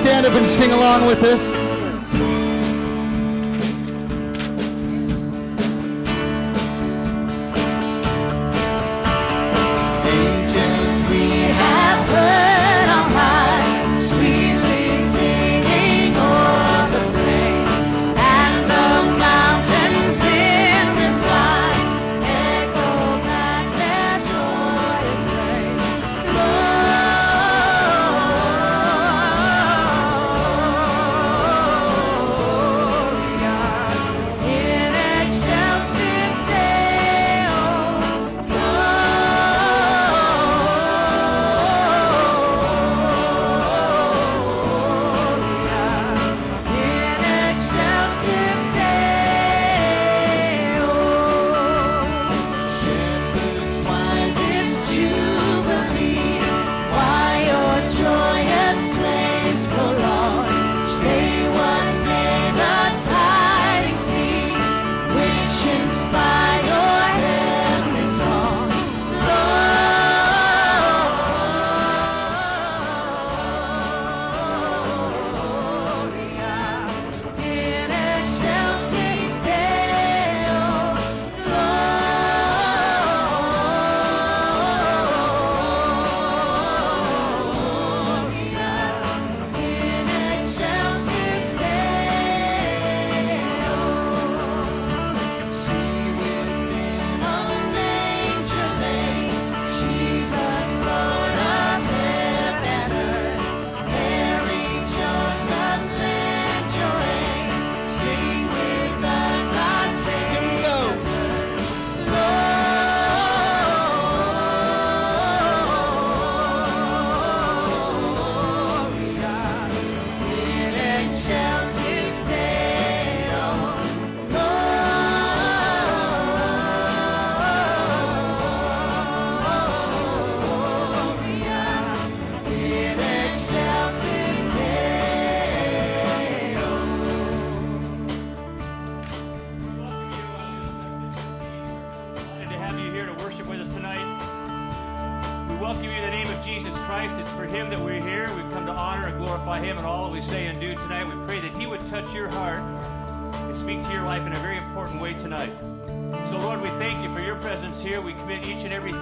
stand up and sing along with us?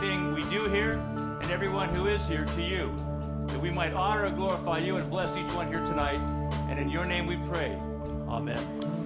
everything we do here and everyone who is here to you, that we might honor and glorify you and bless each one here tonight. And in your name we pray. Amen.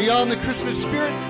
Are you all in the Christmas spirit?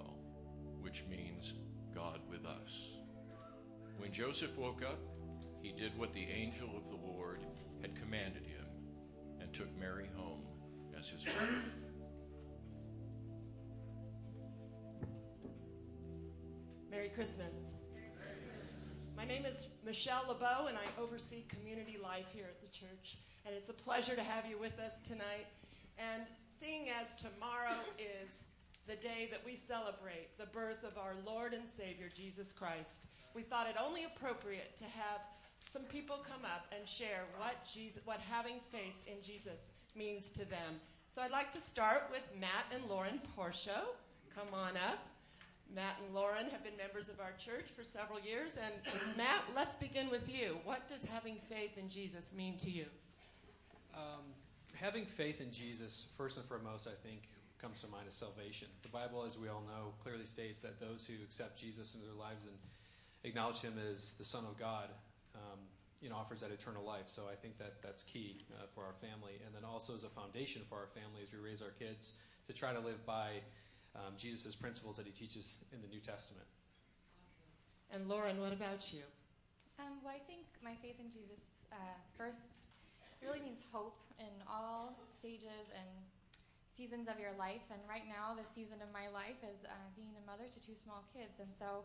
which means God with us. When Joseph woke up, he did what the angel of the Lord had commanded him and took Mary home as his wife. Merry Christmas. My name is Michelle LeBeau, and I oversee community life here at the church. And it's a pleasure to have you with us tonight. And seeing as tomorrow is the day that we celebrate the birth of our Lord and Savior, Jesus Christ, we thought it only appropriate to have some people come up and share what, Jesus, what having faith in Jesus means to them. So I'd like to start with Matt and Lauren Porcho. Come on up. Matt and Lauren have been members of our church for several years. And Matt, let's begin with you. What does having faith in Jesus mean to you? Um, having faith in Jesus, first and foremost, I think, comes to mind is salvation. The Bible, as we all know, clearly states that those who accept Jesus into their lives and acknowledge Him as the Son of God, um, you know, offers that eternal life. So I think that that's key uh, for our family, and then also as a foundation for our family as we raise our kids to try to live by um, Jesus' principles that He teaches in the New Testament. And Lauren, what about you? Um, well, I think my faith in Jesus uh, first really means hope in all stages and seasons of your life. And right now, the season of my life is uh, being a mother to two small kids. And so,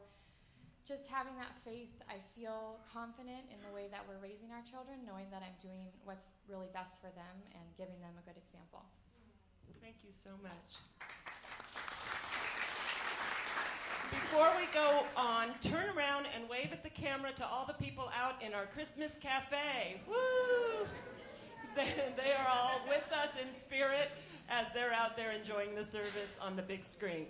just having that faith, I feel confident in the way that we're raising our children, knowing that I'm doing what's really best for them and giving them a good example. Thank you so much. Before we go on, turn around and wave at the camera to all the people out in our Christmas cafe. Woo! They, they are all with us in spirit as they're out there enjoying the service on the big screen.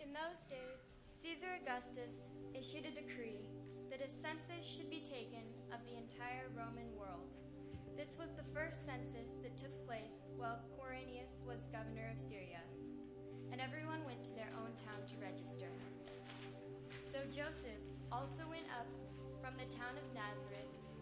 In those days, Caesar Augustus issued a decree that a census should be taken of the entire Roman world. This was the first census that took place while Quirinius was governor of Syria, and everyone went to their own town to register. So Joseph also went up from the town of Nazareth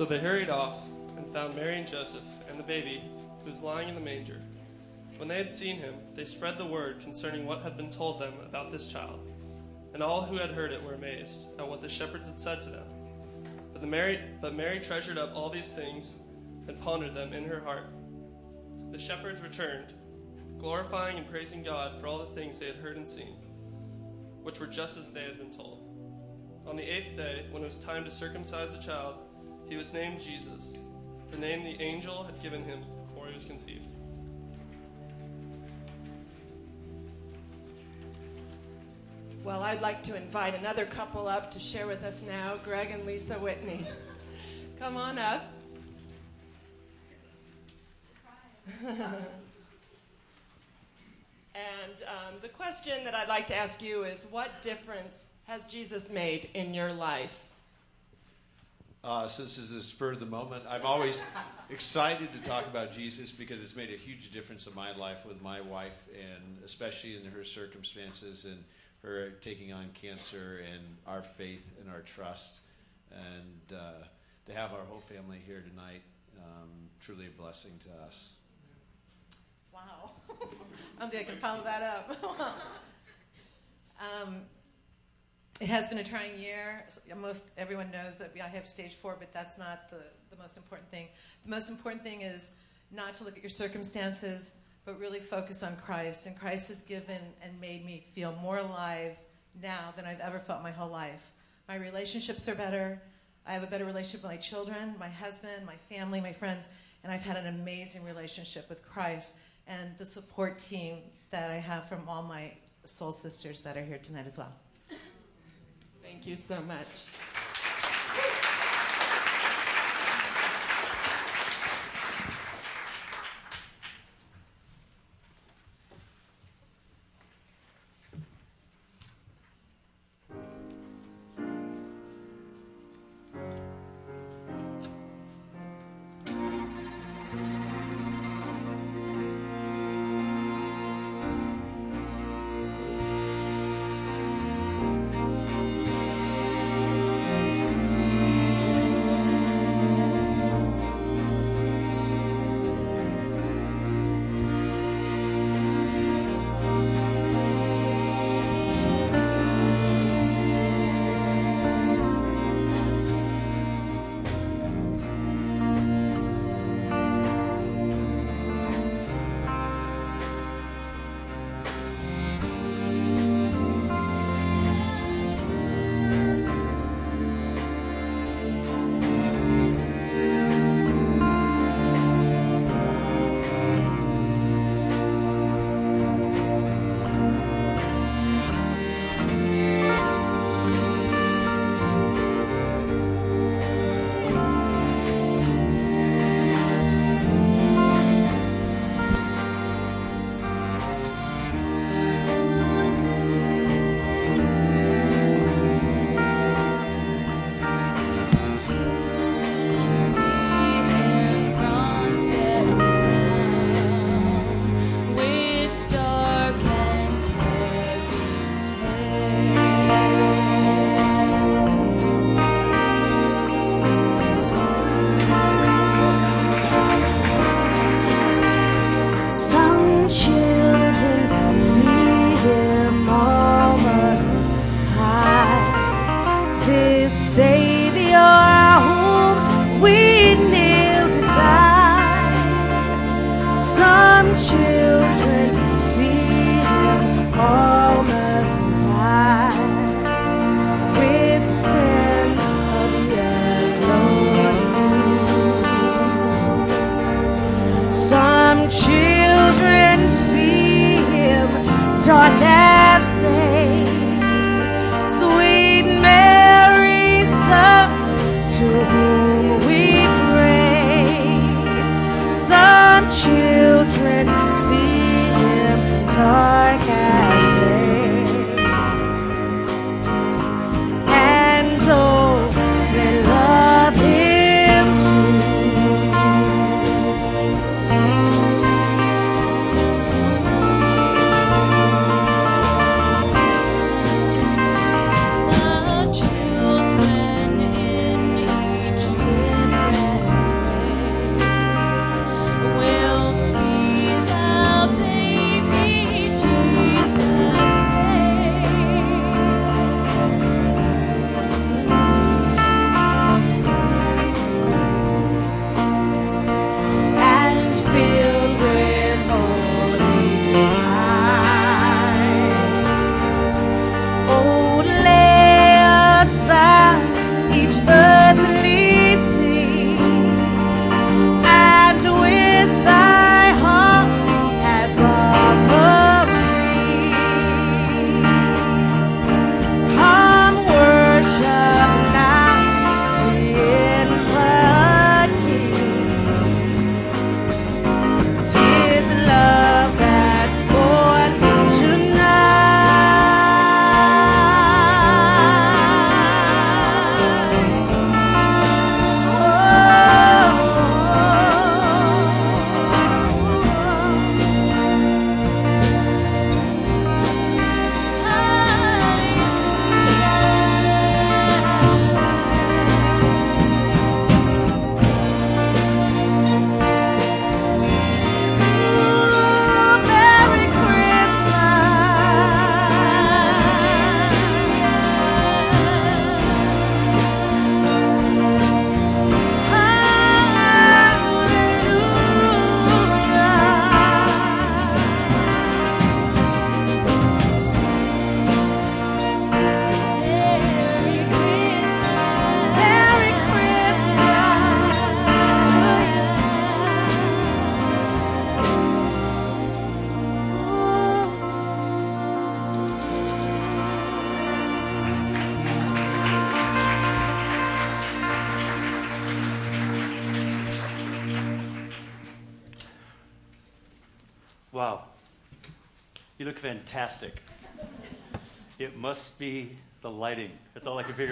So they hurried off and found Mary and Joseph and the baby who was lying in the manger. When they had seen him, they spread the word concerning what had been told them about this child. And all who had heard it were amazed at what the shepherds had said to them. But, the Mary, but Mary treasured up all these things and pondered them in her heart. The shepherds returned, glorifying and praising God for all the things they had heard and seen, which were just as they had been told. On the eighth day, when it was time to circumcise the child, he was named Jesus, the name the angel had given him before he was conceived. Well, I'd like to invite another couple up to share with us now, Greg and Lisa Whitney. Come on up. and um, the question that I'd like to ask you is what difference has Jesus made in your life? Uh, since this is a spur of the moment, I'm always excited to talk about Jesus because it's made a huge difference in my life with my wife, and especially in her circumstances and her taking on cancer and our faith and our trust. And uh, to have our whole family here tonight, um, truly a blessing to us. Wow. I don't think I can follow that up. um, it has been a trying year. Most everyone knows that I have stage four, but that's not the, the most important thing. The most important thing is not to look at your circumstances, but really focus on Christ. And Christ has given and made me feel more alive now than I've ever felt my whole life. My relationships are better. I have a better relationship with my children, my husband, my family, my friends, and I've had an amazing relationship with Christ and the support team that I have from all my soul sisters that are here tonight as well. Thank you so much.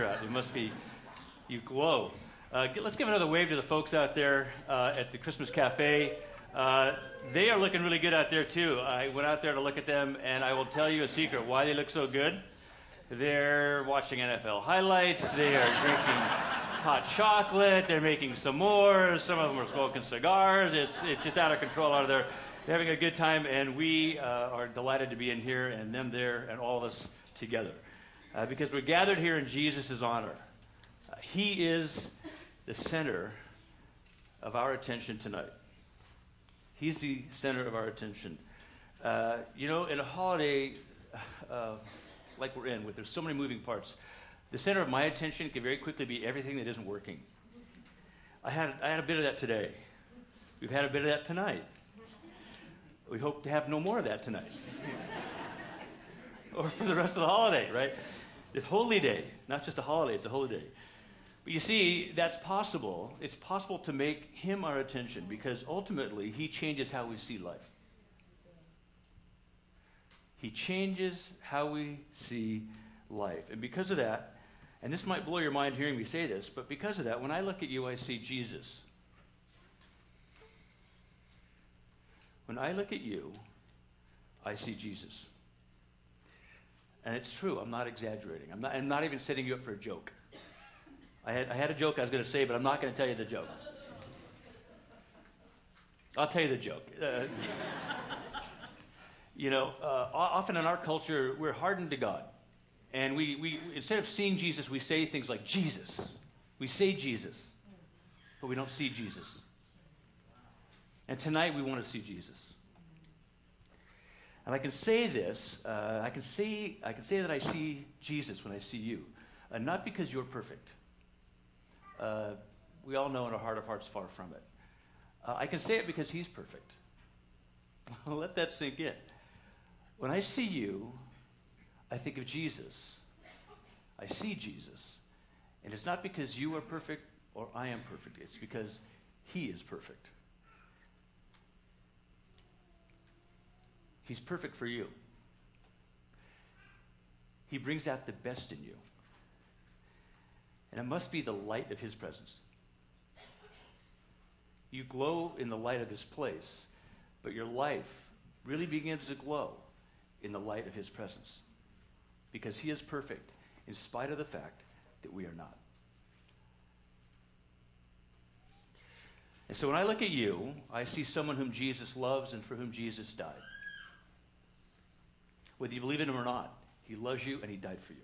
Out. It must be you glow. Uh, let's give another wave to the folks out there uh, at the Christmas Cafe. Uh, they are looking really good out there, too. I went out there to look at them, and I will tell you a secret why they look so good. They're watching NFL highlights, they are drinking hot chocolate, they're making s'mores, some of them are smoking cigars. It's, it's just out of control out of there. They're having a good time, and we uh, are delighted to be in here, and them there, and all of us together. Uh, because we're gathered here in Jesus' honor. Uh, he is the center of our attention tonight. He's the center of our attention. Uh, you know, in a holiday uh, like we're in, with there's so many moving parts, the center of my attention can very quickly be everything that isn't working. I had, I had a bit of that today. We've had a bit of that tonight. We hope to have no more of that tonight. or for the rest of the holiday, right? It's holy day, not just a holiday, it's a holy day. But you see, that's possible. It's possible to make him our attention because ultimately he changes how we see life. He changes how we see life. And because of that, and this might blow your mind hearing me say this, but because of that, when I look at you, I see Jesus. When I look at you, I see Jesus. And it's true, I'm not exaggerating. I'm not, I'm not even setting you up for a joke. I had, I had a joke I was going to say, but I'm not going to tell you the joke. I'll tell you the joke. Uh, you know, uh, often in our culture, we're hardened to God. And we, we, instead of seeing Jesus, we say things like Jesus. We say Jesus, but we don't see Jesus. And tonight we want to see Jesus. And I can say this, uh, I, can say, I can say that I see Jesus when I see you. Uh, not because you're perfect. Uh, we all know in our heart of hearts, far from it. Uh, I can say it because he's perfect. Let that sink in. When I see you, I think of Jesus. I see Jesus. And it's not because you are perfect or I am perfect, it's because he is perfect. He's perfect for you. He brings out the best in you. And it must be the light of his presence. You glow in the light of His place, but your life really begins to glow in the light of his presence. Because he is perfect in spite of the fact that we are not. And so when I look at you, I see someone whom Jesus loves and for whom Jesus died. Whether you believe in him or not, he loves you and he died for you.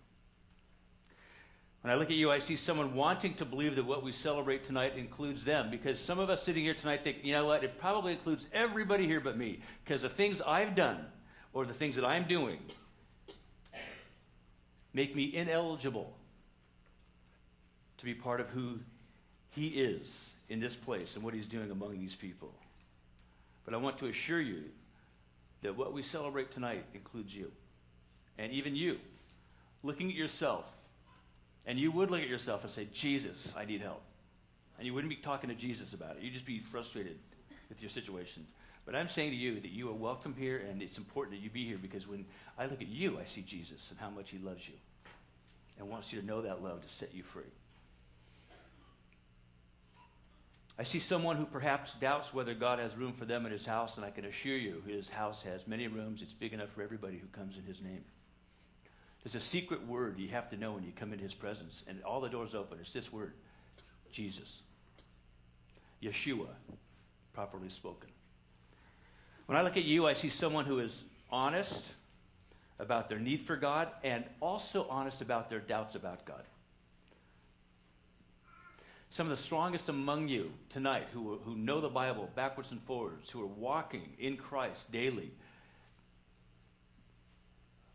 When I look at you, I see someone wanting to believe that what we celebrate tonight includes them. Because some of us sitting here tonight think, you know what, it probably includes everybody here but me. Because the things I've done or the things that I'm doing make me ineligible to be part of who he is in this place and what he's doing among these people. But I want to assure you that what we celebrate tonight includes you. And even you, looking at yourself, and you would look at yourself and say, Jesus, I need help. And you wouldn't be talking to Jesus about it. You'd just be frustrated with your situation. But I'm saying to you that you are welcome here, and it's important that you be here because when I look at you, I see Jesus and how much he loves you and wants you to know that love to set you free. I see someone who perhaps doubts whether God has room for them in his house, and I can assure you his house has many rooms. It's big enough for everybody who comes in his name. There's a secret word you have to know when you come into his presence, and all the doors open. It's this word Jesus. Yeshua, properly spoken. When I look at you, I see someone who is honest about their need for God and also honest about their doubts about God. Some of the strongest among you tonight who, who know the Bible backwards and forwards, who are walking in Christ daily,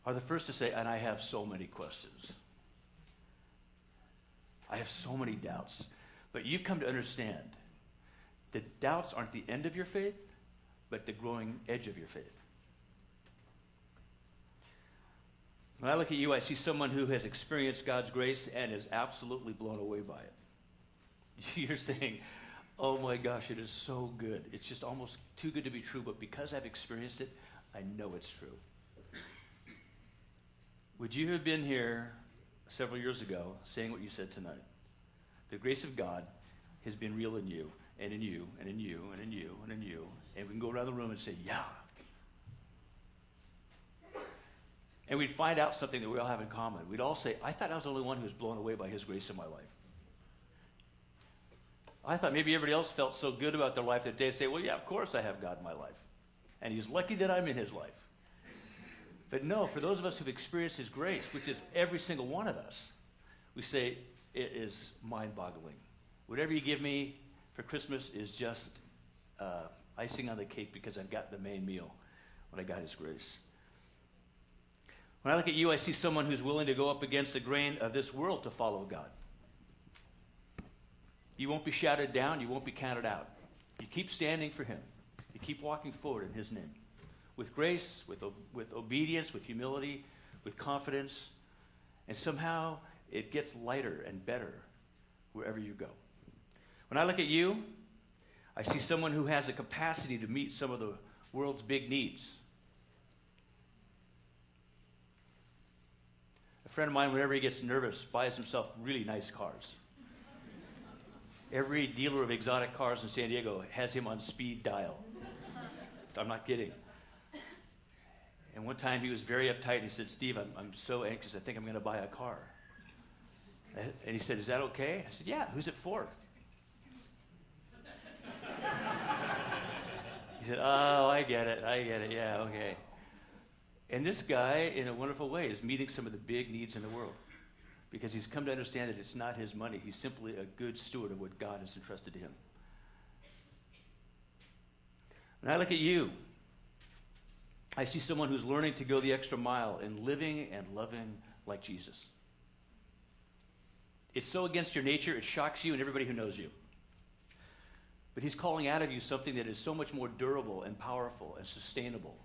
are the first to say, and I have so many questions. I have so many doubts. But you've come to understand that doubts aren't the end of your faith, but the growing edge of your faith. When I look at you, I see someone who has experienced God's grace and is absolutely blown away by it. You're saying, oh my gosh, it is so good. It's just almost too good to be true, but because I've experienced it, I know it's true. Would you have been here several years ago saying what you said tonight? The grace of God has been real in you, and in you, and in you, and in you, and in you. And we can go around the room and say, yeah. And we'd find out something that we all have in common. We'd all say, I thought I was the only one who was blown away by his grace in my life. I thought maybe everybody else felt so good about their life that they say, well, yeah, of course I have God in my life. And he's lucky that I'm in his life. But no, for those of us who've experienced his grace, which is every single one of us, we say, it is mind boggling. Whatever you give me for Christmas is just uh, icing on the cake because I've got the main meal when I got his grace. When I look at you, I see someone who's willing to go up against the grain of this world to follow God. You won't be shouted down, you won't be counted out. You keep standing for him, you keep walking forward in his name with grace, with, with obedience, with humility, with confidence, and somehow it gets lighter and better wherever you go. When I look at you, I see someone who has a capacity to meet some of the world's big needs. A friend of mine, whenever he gets nervous, buys himself really nice cars. Every dealer of exotic cars in San Diego has him on speed dial. I'm not kidding. And one time he was very uptight. And he said, Steve, I'm, I'm so anxious. I think I'm going to buy a car. And he said, Is that okay? I said, Yeah, who's it for? he said, Oh, I get it. I get it. Yeah, okay. And this guy, in a wonderful way, is meeting some of the big needs in the world because he's come to understand that it's not his money. He's simply a good steward of what God has entrusted to him. When I look at you, I see someone who's learning to go the extra mile in living and loving like Jesus. It's so against your nature, it shocks you and everybody who knows you. But he's calling out of you something that is so much more durable and powerful and sustainable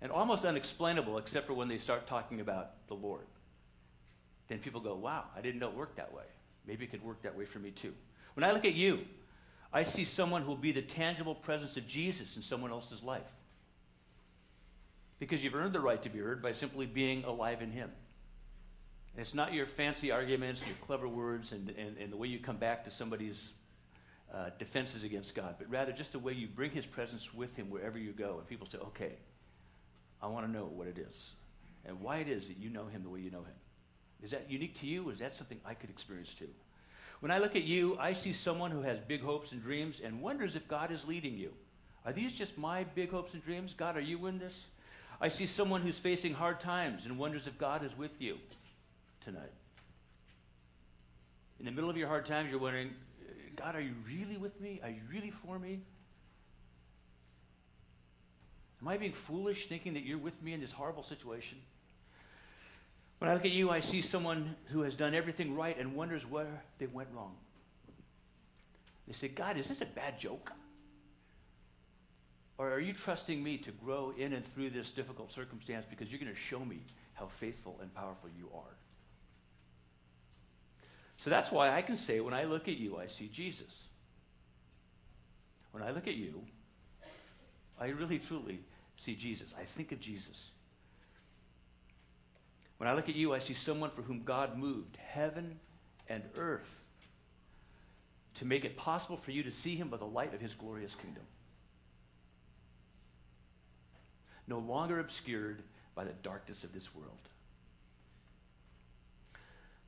and almost unexplainable except for when they start talking about the Lord. Then people go, wow, I didn't know it worked that way. Maybe it could work that way for me too. When I look at you, I see someone who will be the tangible presence of Jesus in someone else's life. Because you've earned the right to be heard by simply being alive in Him. And it's not your fancy arguments, your clever words, and, and, and the way you come back to somebody's uh, defenses against God, but rather just the way you bring His presence with Him wherever you go. And people say, okay, I want to know what it is and why it is that you know Him the way you know Him. Is that unique to you, is that something I could experience too? When I look at you, I see someone who has big hopes and dreams and wonders if God is leading you. Are these just my big hopes and dreams? God, are you in this? I see someone who's facing hard times and wonders if God is with you tonight. In the middle of your hard times, you're wondering, God, are you really with me? Are you really for me? Am I being foolish thinking that you're with me in this horrible situation? When I look at you, I see someone who has done everything right and wonders where they went wrong. They say, God, is this a bad joke? Or are you trusting me to grow in and through this difficult circumstance because you're going to show me how faithful and powerful you are? So that's why I can say when I look at you, I see Jesus. When I look at you, I really truly see Jesus. I think of Jesus. When I look at you, I see someone for whom God moved heaven and earth to make it possible for you to see him by the light of his glorious kingdom. No longer obscured by the darkness of this world.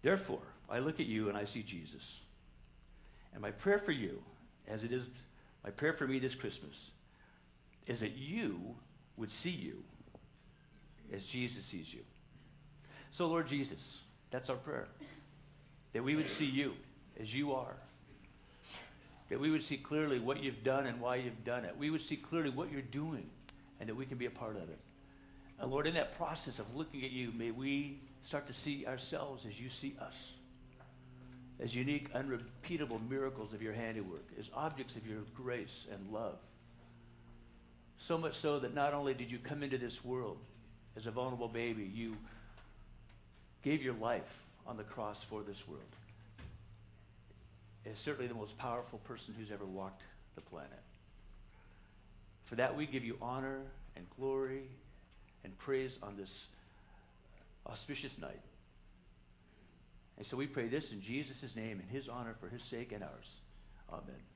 Therefore, I look at you and I see Jesus. And my prayer for you, as it is my prayer for me this Christmas, is that you would see you as Jesus sees you. So, Lord Jesus, that's our prayer. That we would see you as you are. That we would see clearly what you've done and why you've done it. We would see clearly what you're doing and that we can be a part of it. And Lord, in that process of looking at you, may we start to see ourselves as you see us. As unique, unrepeatable miracles of your handiwork, as objects of your grace and love. So much so that not only did you come into this world as a vulnerable baby, you gave your life on the cross for this world. Is certainly the most powerful person who's ever walked the planet. For that, we give you honor and glory and praise on this auspicious night. And so we pray this in Jesus' name, in his honor, for his sake and ours. Amen.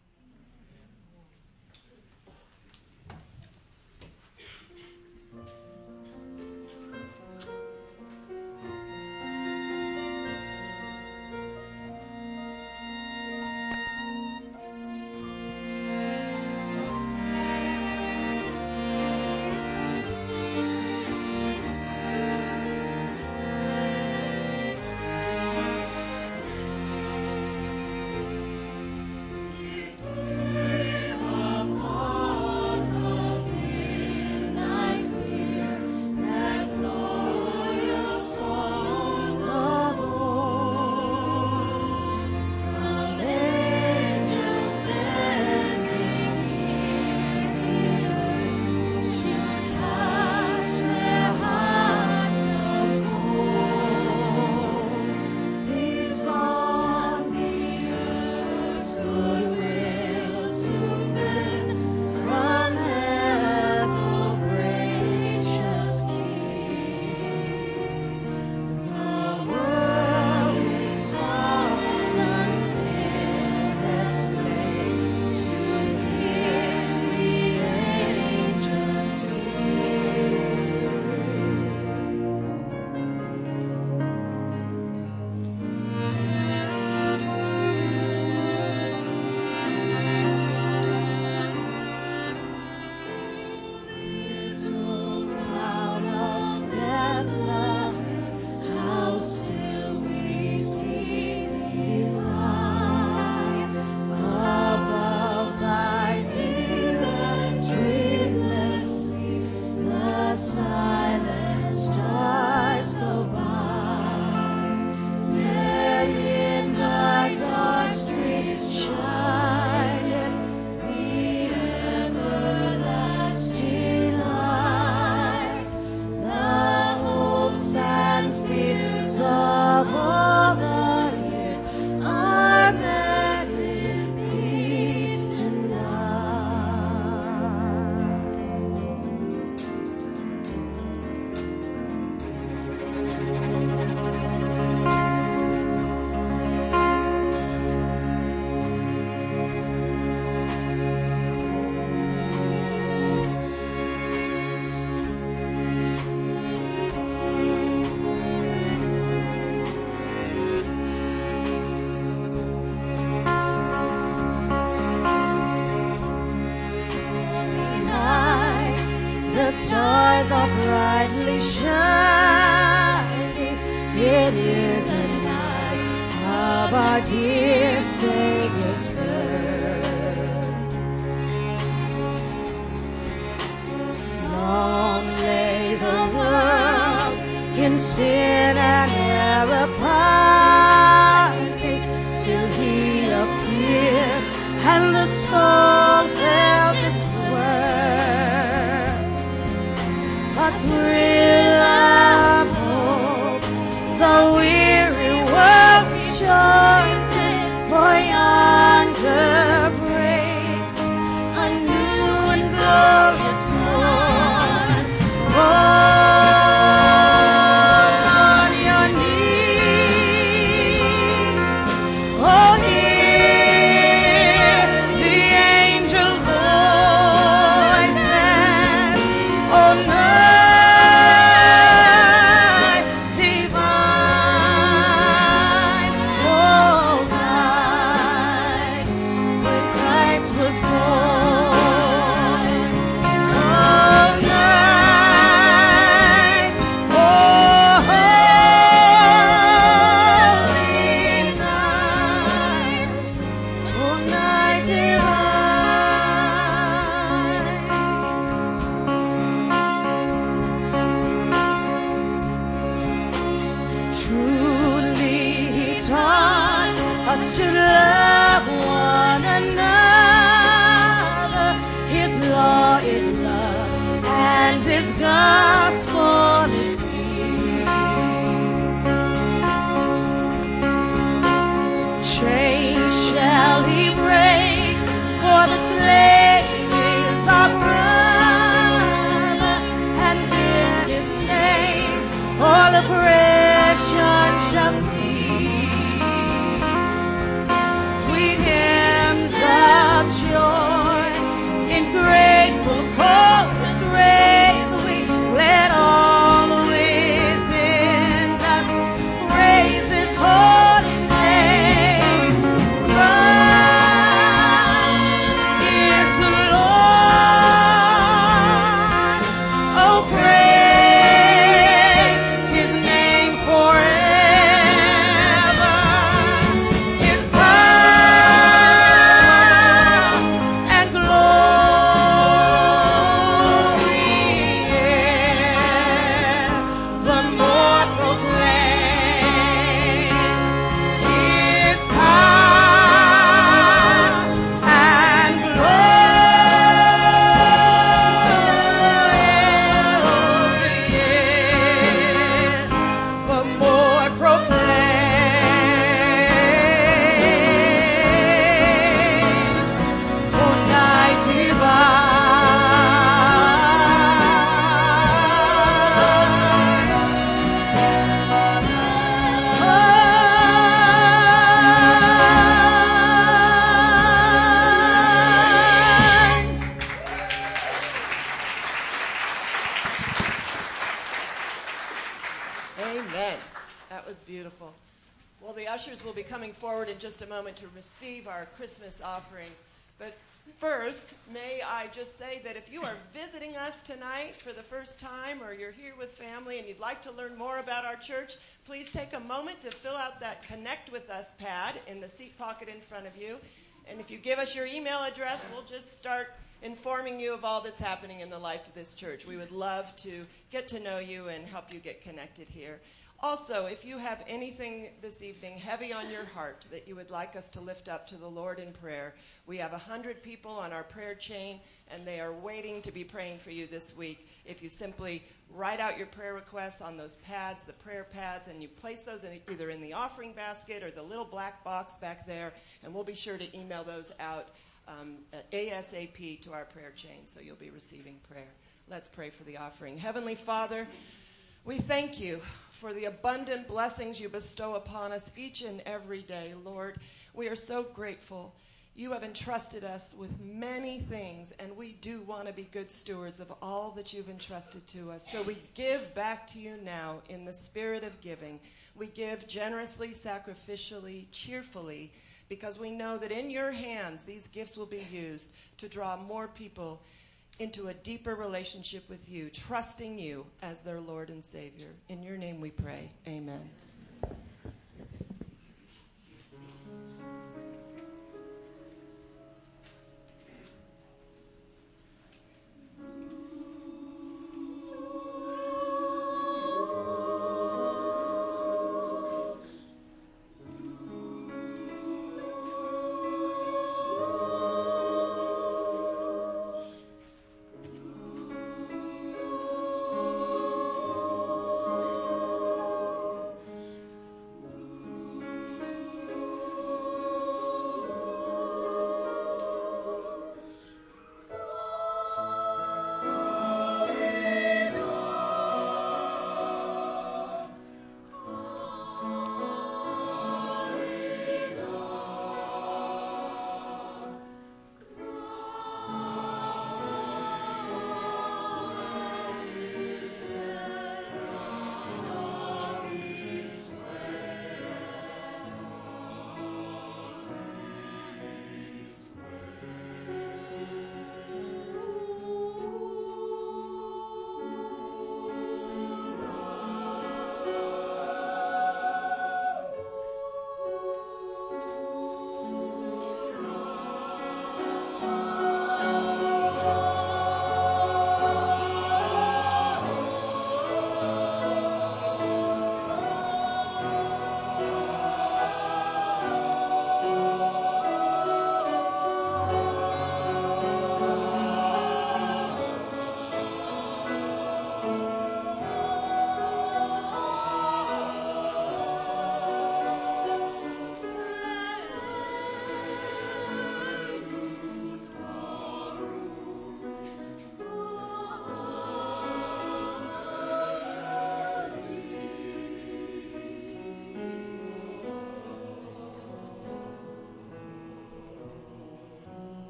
Are brightly shining. It is a night of our dear Savior's birth. Long lay the world in sin and error pining till he appeared and the soul Amen. That was beautiful. Well, the ushers will be coming forward in just a moment to receive our Christmas offering. But first, may I just say that if you are visiting us tonight for the first time or you're here with family and you'd like to learn more about our church, please take a moment to fill out that Connect with Us pad in the seat pocket in front of you. And if you give us your email address, we'll just start informing you of all that's happening in the life of this church. We would love to get to know you and help you get connected here. Also, if you have anything this evening heavy on your heart that you would like us to lift up to the Lord in prayer, we have 100 people on our prayer chain, and they are waiting to be praying for you this week. If you simply write out your prayer requests on those pads, the prayer pads, and you place those in, either in the offering basket or the little black box back there, and we'll be sure to email those out um, ASAP to our prayer chain, so you'll be receiving prayer. Let's pray for the offering. Heavenly Father, we thank you for the abundant blessings you bestow upon us each and every day, Lord. We are so grateful. You have entrusted us with many things, and we do want to be good stewards of all that you've entrusted to us. So we give back to you now in the spirit of giving. We give generously, sacrificially, cheerfully, because we know that in your hands these gifts will be used to draw more people into a deeper relationship with you, trusting you as their Lord and Savior. In your name we pray. Amen.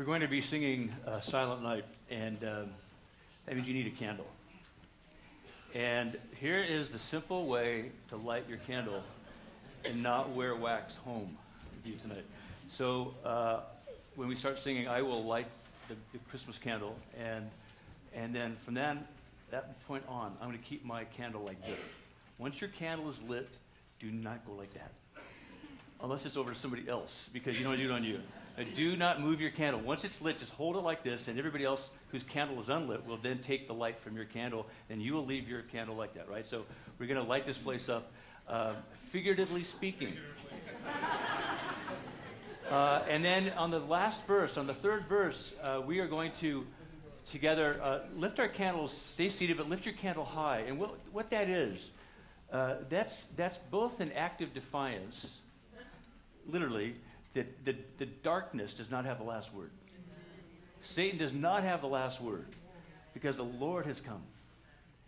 We're going to be singing uh, Silent Night, and um, that means you need a candle. And here is the simple way to light your candle and not wear wax home with you tonight. So uh, when we start singing, I will light the, the Christmas candle, and and then from then that point on, I'm going to keep my candle like this. Once your candle is lit, do not go like that, unless it's over to somebody else, because you don't do it on you. Uh, do not move your candle. Once it's lit, just hold it like this, and everybody else whose candle is unlit will then take the light from your candle, and you will leave your candle like that, right? So we're going to light this place up, uh, figuratively speaking. Uh, and then on the last verse, on the third verse, uh, we are going to together uh, lift our candles, stay seated, but lift your candle high. And what, what that is, uh, that's, that's both an act of defiance, literally, that the, the darkness does not have the last word. Satan does not have the last word because the Lord has come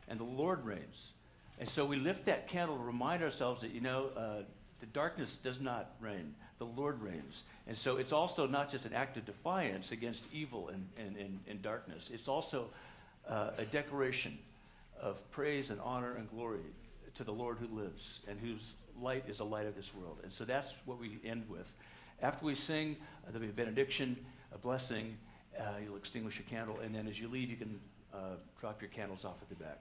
and the Lord reigns. And so we lift that candle to remind ourselves that, you know, uh, the darkness does not reign, the Lord reigns. And so it's also not just an act of defiance against evil and, and, and, and darkness, it's also uh, a declaration of praise and honor and glory to the Lord who lives and whose light is the light of this world. And so that's what we end with. After we sing, uh, there'll be a benediction, a blessing. Uh, you'll extinguish your candle, and then as you leave, you can uh, drop your candles off at the back.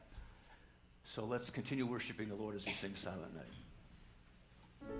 So let's continue worshiping the Lord as we sing Silent Night.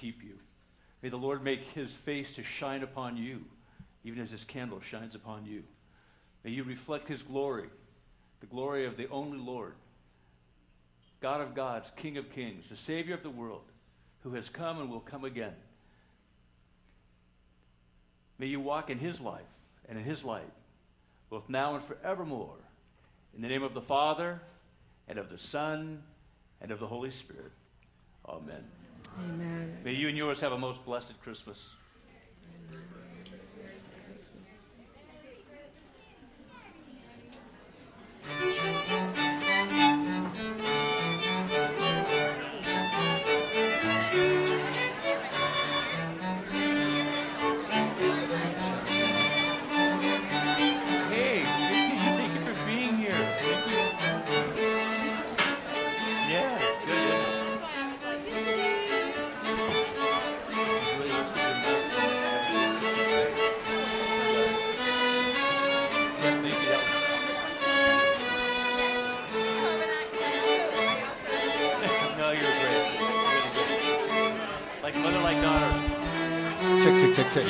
Keep you. May the Lord make his face to shine upon you, even as his candle shines upon you. May you reflect his glory, the glory of the only Lord, God of gods, King of kings, the Savior of the world, who has come and will come again. May you walk in his life and in his light, both now and forevermore. In the name of the Father, and of the Son, and of the Holy Spirit. Amen. Amen. May you and yours have a most blessed Christmas. Check,